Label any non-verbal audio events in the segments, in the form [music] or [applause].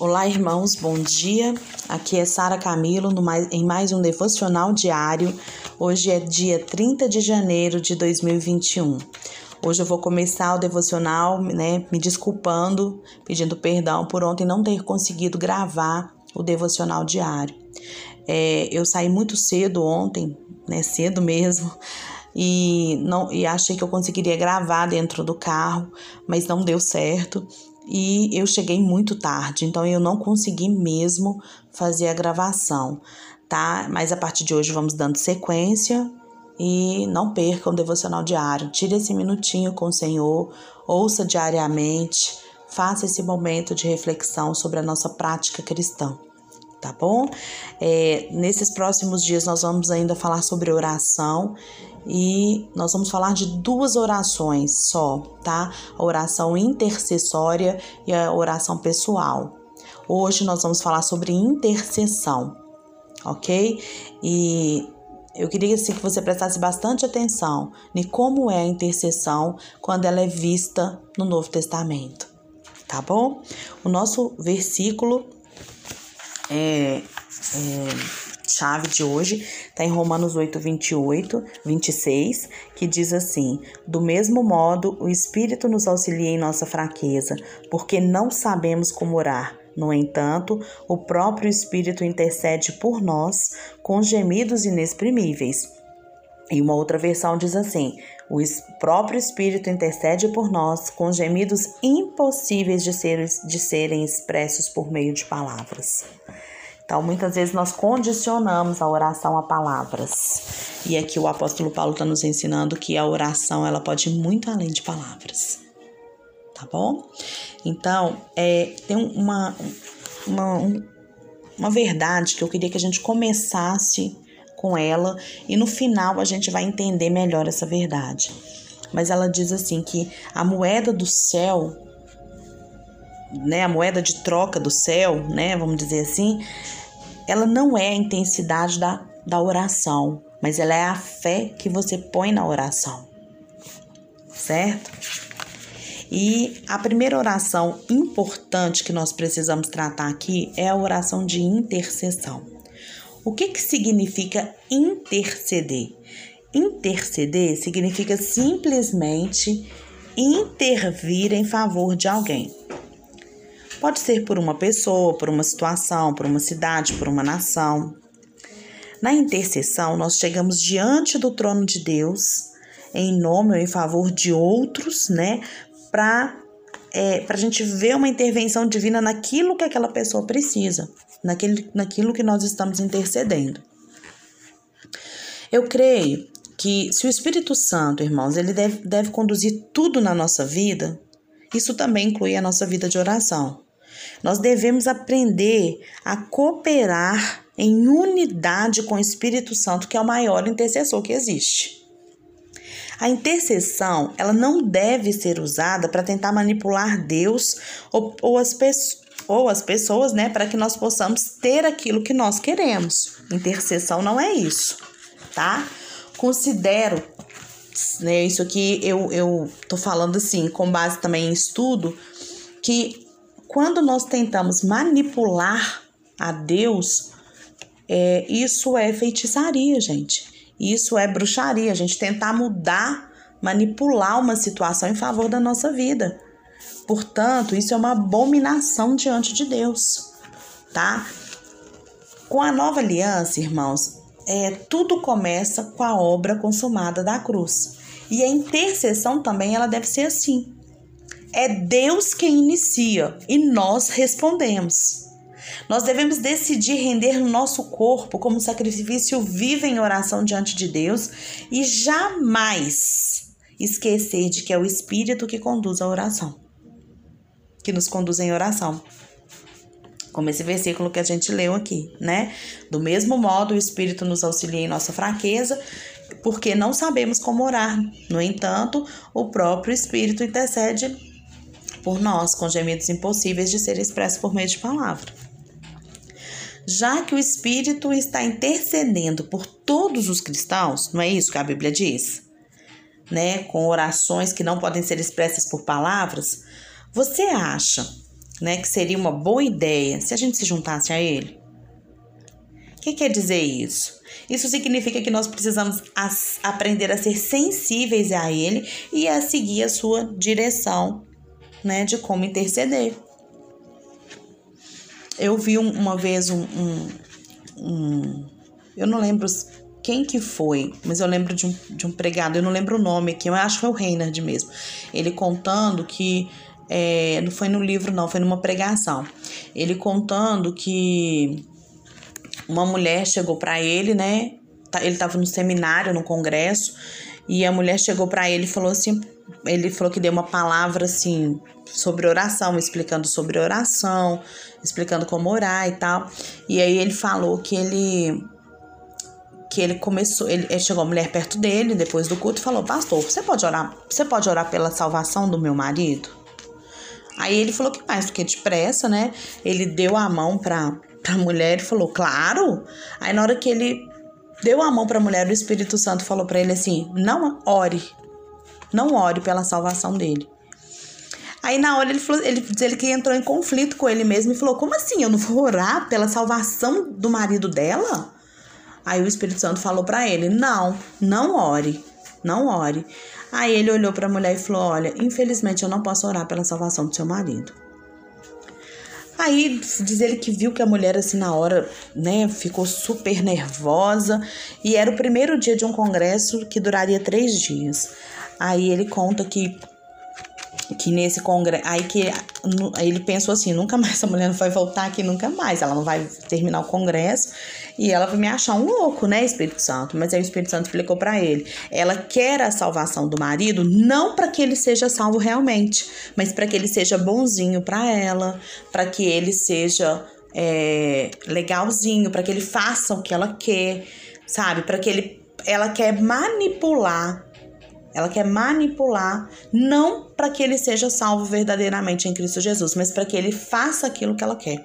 Olá, irmãos, bom dia. Aqui é Sara Camilo mais, em mais um devocional diário. Hoje é dia 30 de janeiro de 2021. Hoje eu vou começar o devocional, né, me desculpando, pedindo perdão por ontem não ter conseguido gravar o devocional diário. É, eu saí muito cedo ontem, né, cedo mesmo, e não e achei que eu conseguiria gravar dentro do carro, mas não deu certo e eu cheguei muito tarde, então eu não consegui mesmo fazer a gravação, tá? Mas a partir de hoje vamos dando sequência e não percam o devocional diário. Tire esse minutinho com o Senhor, ouça diariamente, faça esse momento de reflexão sobre a nossa prática cristã tá bom? É, nesses próximos dias nós vamos ainda falar sobre oração e nós vamos falar de duas orações só, tá? A oração intercessória e a oração pessoal. Hoje nós vamos falar sobre intercessão, ok? E eu queria assim, que você prestasse bastante atenção em como é a intercessão quando ela é vista no Novo Testamento, tá bom? O nosso versículo é, é, chave de hoje está em Romanos 8, 28, 26, que diz assim: Do mesmo modo, o Espírito nos auxilia em nossa fraqueza, porque não sabemos como orar. No entanto, o próprio Espírito intercede por nós com gemidos inexprimíveis. E uma outra versão diz assim: o próprio Espírito intercede por nós com gemidos impossíveis de, ser, de serem expressos por meio de palavras. Então, muitas vezes nós condicionamos a oração a palavras. E aqui o apóstolo Paulo está nos ensinando que a oração ela pode ir muito além de palavras. Tá bom? Então, é, tem uma, uma, uma verdade que eu queria que a gente começasse com ela e no final a gente vai entender melhor essa verdade. Mas ela diz assim que a moeda do céu, né, a moeda de troca do céu, né, vamos dizer assim, ela não é a intensidade da, da oração, mas ela é a fé que você põe na oração. Certo? E a primeira oração importante que nós precisamos tratar aqui é a oração de intercessão. O que, que significa interceder? Interceder significa simplesmente intervir em favor de alguém. Pode ser por uma pessoa, por uma situação, por uma cidade, por uma nação. Na intercessão, nós chegamos diante do trono de Deus em nome ou em favor de outros, né? Para é, a gente ver uma intervenção divina naquilo que aquela pessoa precisa, naquele, naquilo que nós estamos intercedendo. Eu creio que se o Espírito Santo, irmãos, ele deve, deve conduzir tudo na nossa vida, isso também inclui a nossa vida de oração. Nós devemos aprender a cooperar em unidade com o Espírito Santo, que é o maior intercessor que existe. A intercessão, ela não deve ser usada para tentar manipular Deus ou, ou, as, ou as pessoas, né, para que nós possamos ter aquilo que nós queremos. Intercessão não é isso, tá? Considero, né, isso aqui eu, eu tô falando assim, com base também em estudo, que quando nós tentamos manipular a Deus, é, isso é feitiçaria, gente. Isso é bruxaria, a gente tentar mudar, manipular uma situação em favor da nossa vida. Portanto, isso é uma abominação diante de Deus, tá? Com a nova aliança, irmãos, é, tudo começa com a obra consumada da cruz. E a intercessão também ela deve ser assim. É Deus quem inicia e nós respondemos. Nós devemos decidir render nosso corpo como sacrifício vivo em oração diante de Deus e jamais esquecer de que é o Espírito que conduz a oração, que nos conduz em oração. Como esse versículo que a gente leu aqui, né? Do mesmo modo, o Espírito nos auxilia em nossa fraqueza, porque não sabemos como orar. No entanto, o próprio Espírito intercede por nós com gemidos impossíveis de ser expressos por meio de palavra. Já que o Espírito está intercedendo por todos os cristãos, não é isso que a Bíblia diz? Né? Com orações que não podem ser expressas por palavras, você acha né, que seria uma boa ideia se a gente se juntasse a ele? O que quer dizer isso? Isso significa que nós precisamos aprender a ser sensíveis a ele e a seguir a sua direção, né, de como interceder. Eu vi uma vez um, um, um eu não lembro quem que foi, mas eu lembro de um, de um pregado, eu não lembro o nome aqui, eu acho que foi o Reinhard mesmo. Ele contando que é, não foi no livro, não, foi numa pregação. Ele contando que uma mulher chegou para ele, né? Tá, ele estava no seminário, no congresso, e a mulher chegou para ele e falou assim: ele falou que deu uma palavra assim sobre oração, explicando sobre oração, explicando como orar e tal. E aí ele falou que ele que ele começou, ele, ele chegou a mulher perto dele depois do culto e falou: "Pastor, você pode orar? Você pode orar pela salvação do meu marido?" Aí ele falou que mais do que depressa, né? Ele deu a mão pra, pra mulher e falou, claro. Aí na hora que ele deu a mão pra mulher, o Espírito Santo falou para ele assim: não ore. Não ore pela salvação dele. Aí na hora ele falou, ele diz ele que entrou em conflito com ele mesmo e falou: Como assim? Eu não vou orar pela salvação do marido dela? Aí o Espírito Santo falou para ele: Não, não ore, não ore. Aí ele olhou para a mulher e falou: Olha, infelizmente eu não posso orar pela salvação do seu marido. Aí diz ele que viu que a mulher, assim, na hora, né, ficou super nervosa. E era o primeiro dia de um congresso que duraria três dias. Aí ele conta que que nesse congresso, aí que ele pensou assim, nunca mais essa mulher não vai voltar aqui nunca mais, ela não vai terminar o congresso e ela vai me achar um louco, né, Espírito Santo? Mas aí o Espírito Santo explicou para ele, ela quer a salvação do marido não para que ele seja salvo realmente, mas para que ele seja bonzinho para ela, para que ele seja é, legalzinho, para que ele faça o que ela quer, sabe? Para que ele ela quer manipular ela quer manipular, não para que ele seja salvo verdadeiramente em Cristo Jesus, mas para que ele faça aquilo que ela quer.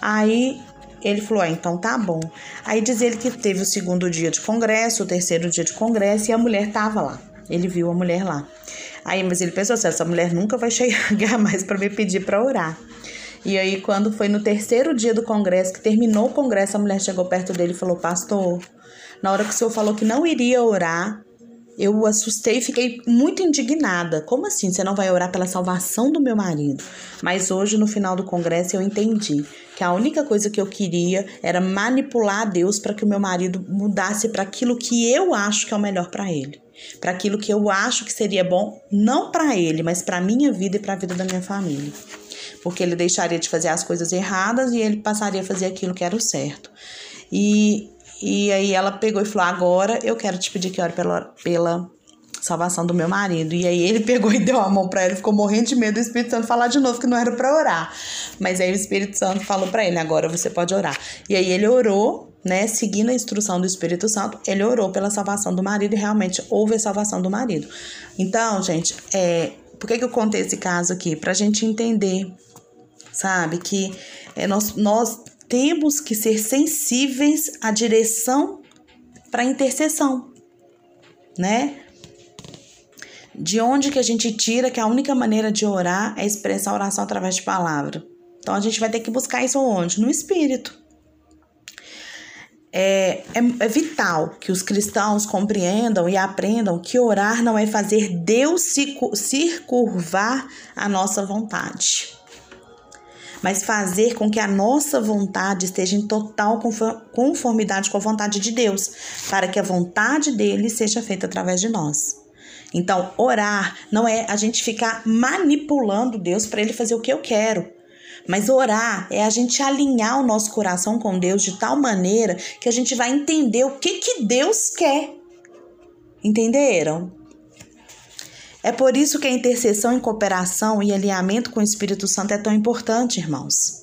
Aí ele falou: ah, então tá bom. Aí diz ele que teve o segundo dia de congresso, o terceiro dia de congresso, e a mulher tava lá. Ele viu a mulher lá. Aí, mas ele pensou assim: essa mulher nunca vai [laughs] chegar mais para me pedir para orar. E aí, quando foi no terceiro dia do congresso, que terminou o congresso, a mulher chegou perto dele e falou: Pastor, na hora que o senhor falou que não iria orar, eu assustei e fiquei muito indignada. Como assim? Você não vai orar pela salvação do meu marido? Mas hoje, no final do congresso, eu entendi que a única coisa que eu queria era manipular Deus para que o meu marido mudasse para aquilo que eu acho que é o melhor para ele. Para aquilo que eu acho que seria bom, não para ele, mas para minha vida e para a vida da minha família. Porque ele deixaria de fazer as coisas erradas e ele passaria a fazer aquilo que era o certo. E e aí ela pegou e falou: Agora eu quero te pedir que ore pela, pela salvação do meu marido. E aí ele [laughs] pegou e deu a mão para ela, ficou morrendo de medo do Espírito Santo falar de novo que não era para orar. Mas aí o Espírito Santo falou para ele: agora você pode orar. E aí ele orou, né, seguindo a instrução do Espírito Santo, ele orou pela salvação do marido e realmente houve a salvação do marido. Então, gente, é, por que, que eu contei esse caso aqui? Pra gente entender, sabe, que é, nós, nós temos que ser sensíveis à direção para intercessão, né? De onde que a gente tira que a única maneira de orar é expressar a oração através de palavra. Então a gente vai ter que buscar isso onde? No espírito. É, é, é, vital que os cristãos compreendam e aprendam que orar não é fazer Deus se, se curvar a nossa vontade mas fazer com que a nossa vontade esteja em total conformidade com a vontade de Deus, para que a vontade dele seja feita através de nós. Então, orar não é a gente ficar manipulando Deus para ele fazer o que eu quero. Mas orar é a gente alinhar o nosso coração com Deus de tal maneira que a gente vai entender o que, que Deus quer. Entenderam? É por isso que a intercessão em cooperação e alinhamento com o Espírito Santo é tão importante, irmãos.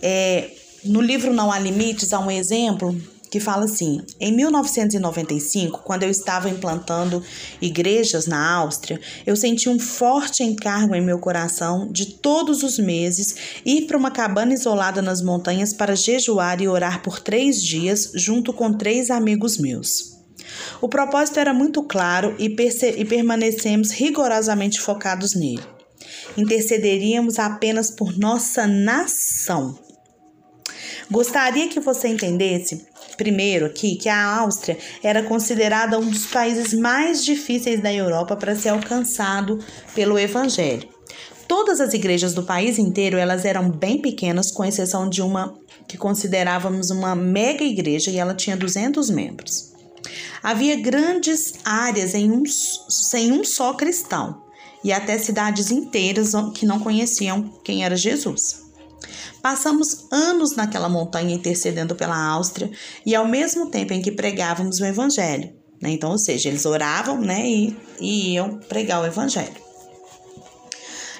É, no livro Não Há Limites, há um exemplo que fala assim: em 1995, quando eu estava implantando igrejas na Áustria, eu senti um forte encargo em meu coração de todos os meses ir para uma cabana isolada nas montanhas para jejuar e orar por três dias junto com três amigos meus. O propósito era muito claro e, e permanecemos rigorosamente focados nele. intercederíamos apenas por nossa nação. Gostaria que você entendesse, primeiro aqui, que a Áustria era considerada um dos países mais difíceis da Europa para ser alcançado pelo Evangelho. Todas as igrejas do país inteiro, elas eram bem pequenas, com exceção de uma que considerávamos uma mega igreja e ela tinha 200 membros. Havia grandes áreas em um, sem um só cristão e até cidades inteiras que não conheciam quem era Jesus. Passamos anos naquela montanha intercedendo pela Áustria e ao mesmo tempo em que pregávamos o evangelho. Né? Então, ou seja, eles oravam né, e, e iam pregar o evangelho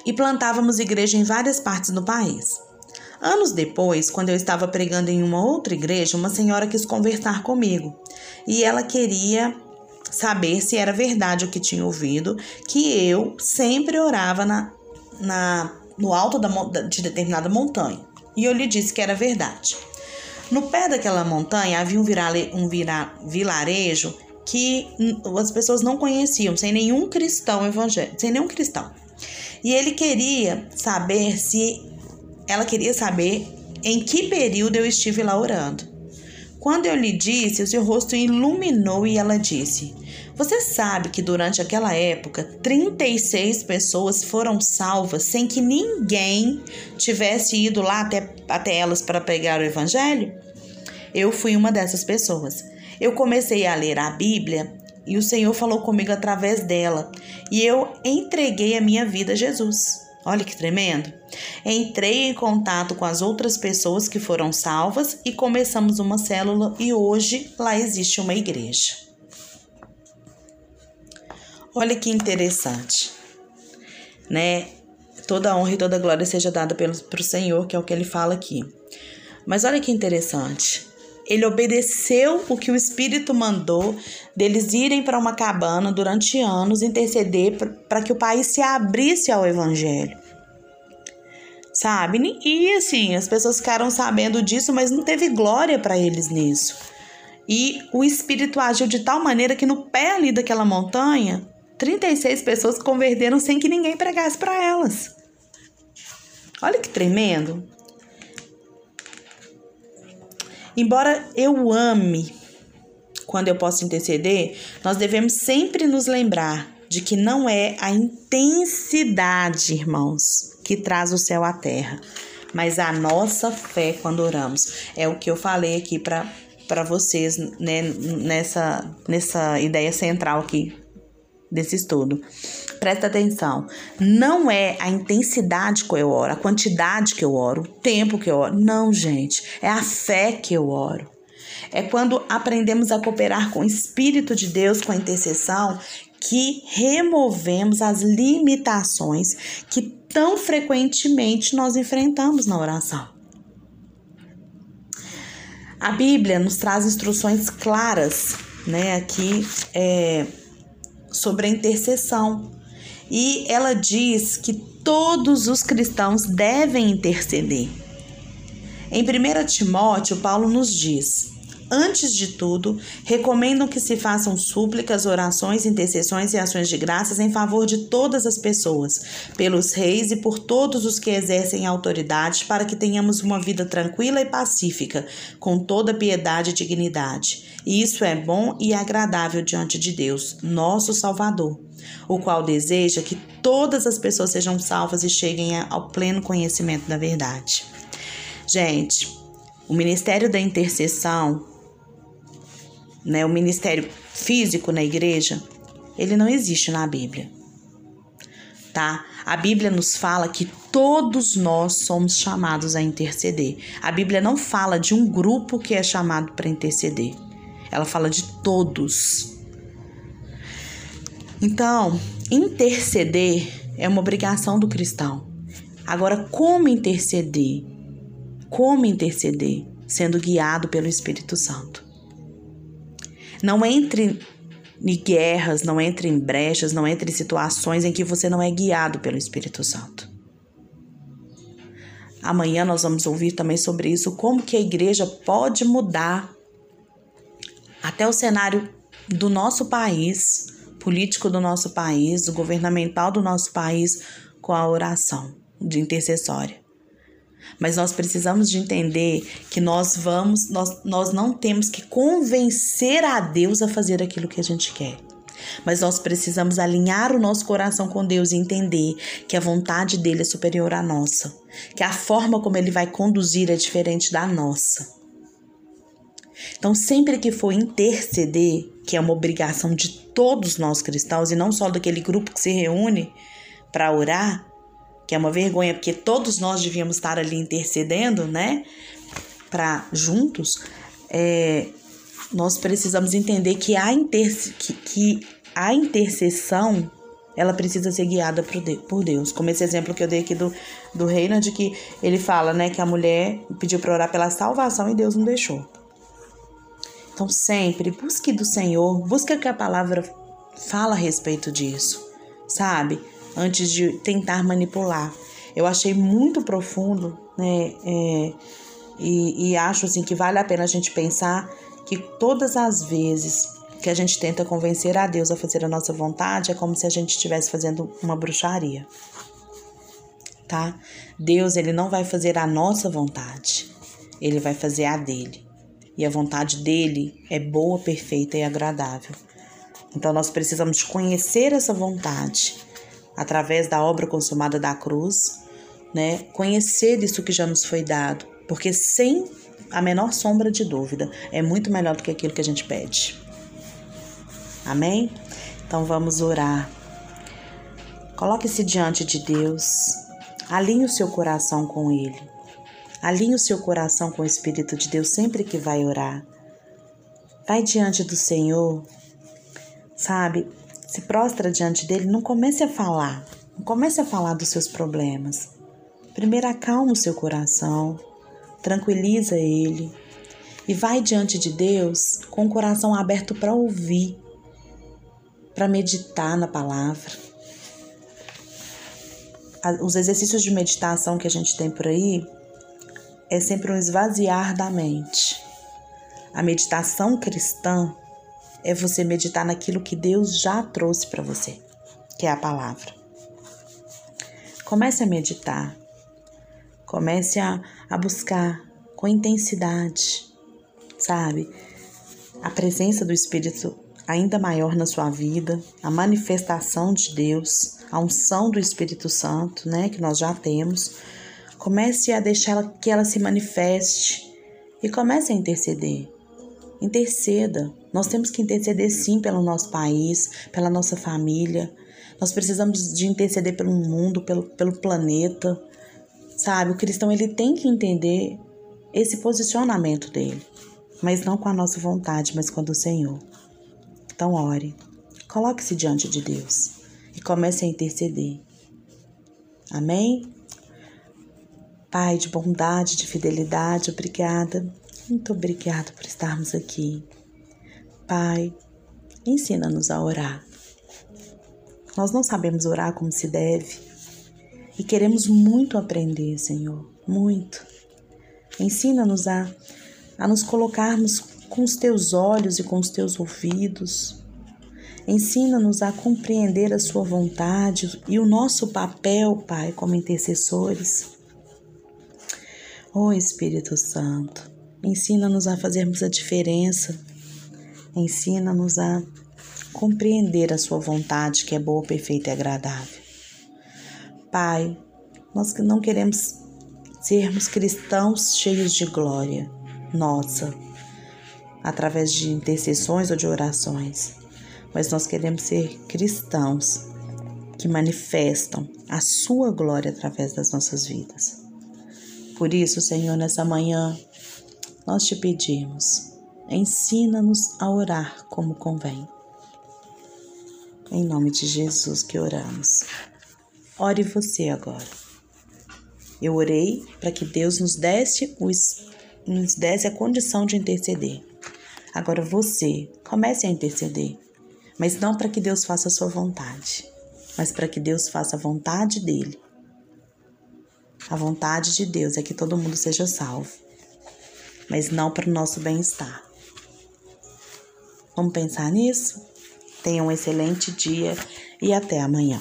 e plantávamos igreja em várias partes do país. Anos depois, quando eu estava pregando em uma outra igreja, uma senhora quis conversar comigo e ela queria saber se era verdade o que tinha ouvido, que eu sempre orava na, na, no alto da, de determinada montanha. E eu lhe disse que era verdade. No pé daquela montanha havia um, virale, um vira, vilarejo que as pessoas não conheciam, sem nenhum cristão evangélico, sem nenhum cristão. E ele queria saber se ela queria saber em que período eu estive lá orando. Quando eu lhe disse, o seu rosto iluminou e ela disse: Você sabe que durante aquela época 36 pessoas foram salvas sem que ninguém tivesse ido lá até, até elas para pregar o evangelho? Eu fui uma dessas pessoas. Eu comecei a ler a Bíblia e o Senhor falou comigo através dela, e eu entreguei a minha vida a Jesus. Olha que tremendo! Entrei em contato com as outras pessoas que foram salvas e começamos uma célula e hoje lá existe uma igreja. Olha que interessante, né? Toda honra e toda glória seja dada para o Senhor, que é o que ele fala aqui. Mas olha que interessante ele obedeceu o que o Espírito mandou deles irem para uma cabana durante anos interceder para que o país se abrisse ao Evangelho. Sabe? E assim, as pessoas ficaram sabendo disso, mas não teve glória para eles nisso. E o Espírito agiu de tal maneira que no pé ali daquela montanha, 36 pessoas converteram sem que ninguém pregasse para elas. Olha que tremendo. Embora eu ame quando eu posso interceder, nós devemos sempre nos lembrar de que não é a intensidade, irmãos, que traz o céu à terra, mas a nossa fé quando oramos. É o que eu falei aqui para vocês né, nessa, nessa ideia central aqui desse estudo. Presta atenção. Não é a intensidade que eu oro, a quantidade que eu oro, o tempo que eu oro. Não, gente. É a fé que eu oro. É quando aprendemos a cooperar com o Espírito de Deus, com a intercessão, que removemos as limitações que tão frequentemente nós enfrentamos na oração. A Bíblia nos traz instruções claras, né, aqui é, sobre a intercessão. E ela diz que todos os cristãos devem interceder. Em 1 Timóteo, Paulo nos diz: Antes de tudo, recomendam que se façam súplicas, orações, intercessões e ações de graças em favor de todas as pessoas, pelos reis e por todos os que exercem autoridade, para que tenhamos uma vida tranquila e pacífica, com toda piedade e dignidade. E isso é bom e agradável diante de Deus, nosso Salvador, o qual deseja que todas as pessoas sejam salvas e cheguem ao pleno conhecimento da verdade. Gente, o ministério da intercessão né, o ministério físico na igreja, ele não existe na Bíblia. Tá? A Bíblia nos fala que todos nós somos chamados a interceder. A Bíblia não fala de um grupo que é chamado para interceder. Ela fala de todos. Então, interceder é uma obrigação do cristão. Agora, como interceder? Como interceder? Sendo guiado pelo Espírito Santo. Não entre em guerras, não entre em brechas, não entre em situações em que você não é guiado pelo Espírito Santo. Amanhã nós vamos ouvir também sobre isso, como que a igreja pode mudar até o cenário do nosso país, político do nosso país, governamental do nosso país, com a oração de intercessória. Mas nós precisamos de entender que nós vamos, nós, nós não temos que convencer a Deus a fazer aquilo que a gente quer. Mas nós precisamos alinhar o nosso coração com Deus e entender que a vontade dele é superior à nossa, que a forma como ele vai conduzir é diferente da nossa. Então, sempre que for interceder, que é uma obrigação de todos nós cristãos e não só daquele grupo que se reúne para orar, que é uma vergonha, porque todos nós devíamos estar ali intercedendo, né? Para juntos, é, nós precisamos entender que a, inter, que, que a intercessão ela precisa ser guiada por Deus. Como esse exemplo que eu dei aqui do, do reino, de que ele fala, né, que a mulher pediu para orar pela salvação e Deus não deixou. Então, sempre busque do Senhor, busque o que a palavra fala a respeito disso, sabe? Antes de tentar manipular. Eu achei muito profundo, né? É, e, e acho assim que vale a pena a gente pensar que todas as vezes que a gente tenta convencer a Deus a fazer a nossa vontade, é como se a gente estivesse fazendo uma bruxaria. Tá? Deus, ele não vai fazer a nossa vontade. Ele vai fazer a dele. E a vontade dele é boa, perfeita e agradável. Então nós precisamos conhecer essa vontade através da obra consumada da cruz, né? Conhecer isso que já nos foi dado, porque sem a menor sombra de dúvida, é muito melhor do que aquilo que a gente pede. Amém? Então vamos orar. Coloque-se diante de Deus. Alinhe o seu coração com Ele. Alinhe o seu coração com o Espírito de Deus sempre que vai orar. Vai diante do Senhor, sabe? Se prostra diante dele, não comece a falar. Não comece a falar dos seus problemas. Primeiro acalma o seu coração tranquiliza ele e vai diante de Deus com o coração aberto para ouvir, para meditar na palavra. Os exercícios de meditação que a gente tem por aí é sempre um esvaziar da mente. A meditação cristã é você meditar naquilo que Deus já trouxe para você, que é a palavra. Comece a meditar Comece a, a buscar com intensidade, sabe? A presença do Espírito ainda maior na sua vida, a manifestação de Deus, a unção do Espírito Santo, né, que nós já temos. Comece a deixar que ela se manifeste e comece a interceder. Interceda. Nós temos que interceder sim pelo nosso país, pela nossa família. Nós precisamos de interceder pelo mundo, pelo, pelo planeta. Sabe, o cristão ele tem que entender esse posicionamento dele, mas não com a nossa vontade, mas com a do Senhor. Então ore, coloque-se diante de Deus e comece a interceder. Amém? Pai de bondade, de fidelidade, obrigada. Muito obrigada por estarmos aqui. Pai, ensina-nos a orar. Nós não sabemos orar como se deve, e queremos muito aprender, Senhor, muito. Ensina-nos a, a nos colocarmos com os teus olhos e com os teus ouvidos. Ensina-nos a compreender a Sua vontade e o nosso papel, Pai, como intercessores. Ó oh, Espírito Santo, ensina-nos a fazermos a diferença. Ensina-nos a compreender a Sua vontade, que é boa, perfeita e agradável. Pai, nós não queremos sermos cristãos cheios de glória nossa, através de intercessões ou de orações, mas nós queremos ser cristãos que manifestam a Sua glória através das nossas vidas. Por isso, Senhor, nessa manhã, nós te pedimos, ensina-nos a orar como convém. Em nome de Jesus que oramos. Ore você agora. Eu orei para que Deus nos desse, os, nos desse a condição de interceder. Agora você comece a interceder, mas não para que Deus faça a sua vontade, mas para que Deus faça a vontade dele. A vontade de Deus é que todo mundo seja salvo, mas não para o nosso bem-estar. Vamos pensar nisso? Tenha um excelente dia e até amanhã.